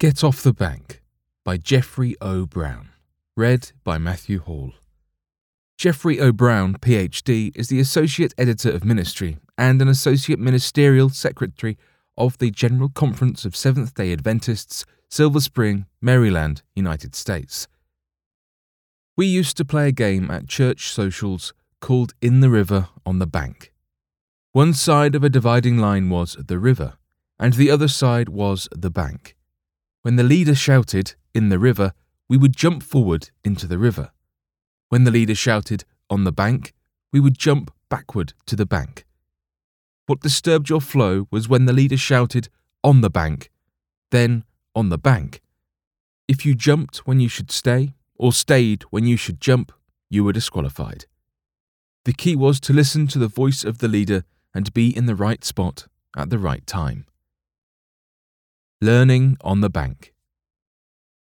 Get Off the Bank by Jeffrey O. Brown. Read by Matthew Hall. Jeffrey O. Brown, PhD, is the Associate Editor of Ministry and an Associate Ministerial Secretary of the General Conference of Seventh day Adventists, Silver Spring, Maryland, United States. We used to play a game at church socials called In the River on the Bank. One side of a dividing line was the river, and the other side was the bank. When the leader shouted, in the river, we would jump forward into the river. When the leader shouted, on the bank, we would jump backward to the bank. What disturbed your flow was when the leader shouted, on the bank, then on the bank. If you jumped when you should stay, or stayed when you should jump, you were disqualified. The key was to listen to the voice of the leader and be in the right spot at the right time. Learning on the bank.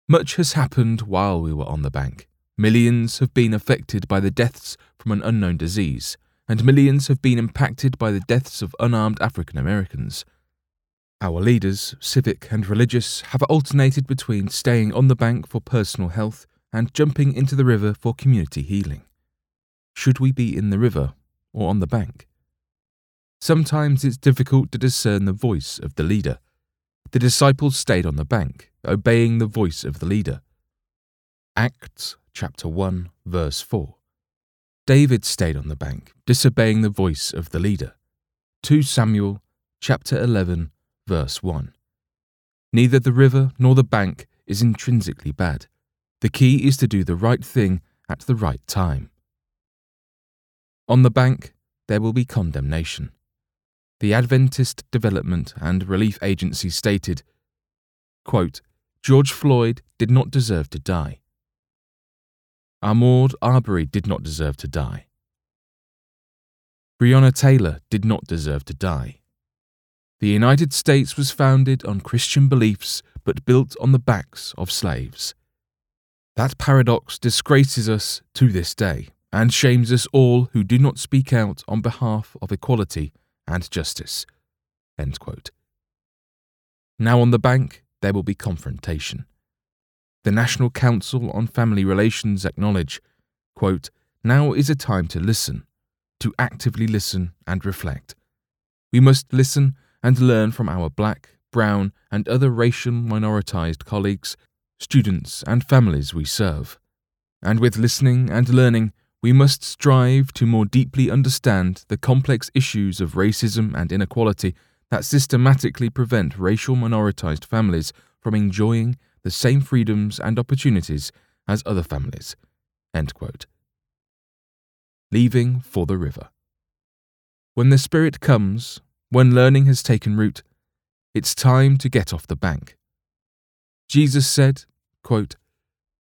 Much has happened while we were on the bank. Millions have been affected by the deaths from an unknown disease, and millions have been impacted by the deaths of unarmed African Americans. Our leaders, civic and religious, have alternated between staying on the bank for personal health and jumping into the river for community healing. Should we be in the river or on the bank? Sometimes it's difficult to discern the voice of the leader. The disciples stayed on the bank, obeying the voice of the leader. Acts chapter 1 verse 4. David stayed on the bank, disobeying the voice of the leader. 2 Samuel chapter 11 verse 1. Neither the river nor the bank is intrinsically bad. The key is to do the right thing at the right time. On the bank, there will be condemnation. The Adventist Development and Relief Agency stated, quote, George Floyd did not deserve to die. Ahmaud Arbery did not deserve to die. Breonna Taylor did not deserve to die. The United States was founded on Christian beliefs but built on the backs of slaves. That paradox disgraces us to this day and shames us all who do not speak out on behalf of equality and justice. Now on the bank, there will be confrontation. The National Council on Family Relations acknowledge, quote, now is a time to listen, to actively listen and reflect. We must listen and learn from our black, brown, and other racial minoritized colleagues, students, and families we serve. And with listening and learning, we must strive to more deeply understand the complex issues of racism and inequality that systematically prevent racial minoritized families from enjoying the same freedoms and opportunities as other families. Leaving for the river. When the Spirit comes, when learning has taken root, it's time to get off the bank. Jesus said, quote,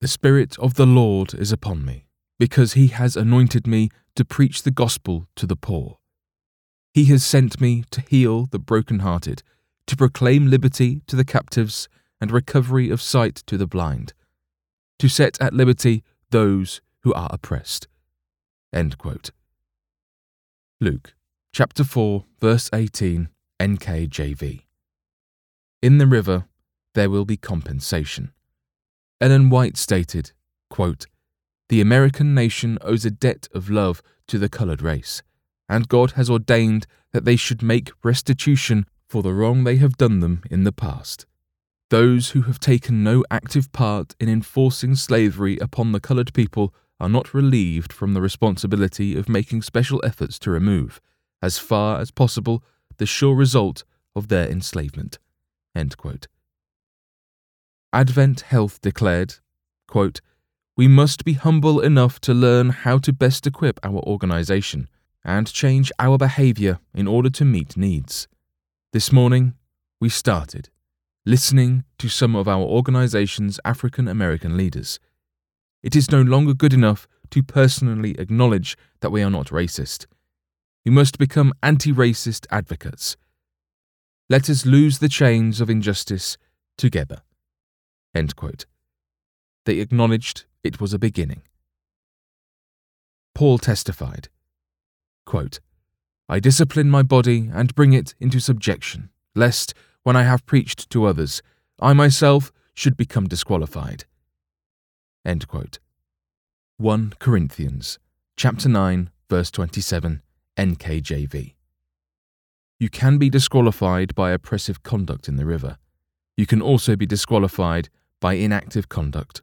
The Spirit of the Lord is upon me because he has anointed me to preach the gospel to the poor. He has sent me to heal the broken-hearted, to proclaim liberty to the captives and recovery of sight to the blind, to set at liberty those who are oppressed. Luke chapter 4 verse 18 NKJV. In the river there will be compensation. Ellen White stated, quote, the American nation owes a debt of love to the coloured race, and God has ordained that they should make restitution for the wrong they have done them in the past. Those who have taken no active part in enforcing slavery upon the coloured people are not relieved from the responsibility of making special efforts to remove, as far as possible, the sure result of their enslavement. Advent Health declared, quote, we must be humble enough to learn how to best equip our organization and change our behavior in order to meet needs. This morning, we started listening to some of our organization's African American leaders. It is no longer good enough to personally acknowledge that we are not racist. We must become anti racist advocates. Let us lose the chains of injustice together. They acknowledged it was a beginning. Paul testified quote, I discipline my body and bring it into subjection, lest, when I have preached to others, I myself should become disqualified. End quote. 1 Corinthians chapter 9 verse 27 NKJV. You can be disqualified by oppressive conduct in the river. You can also be disqualified by inactive conduct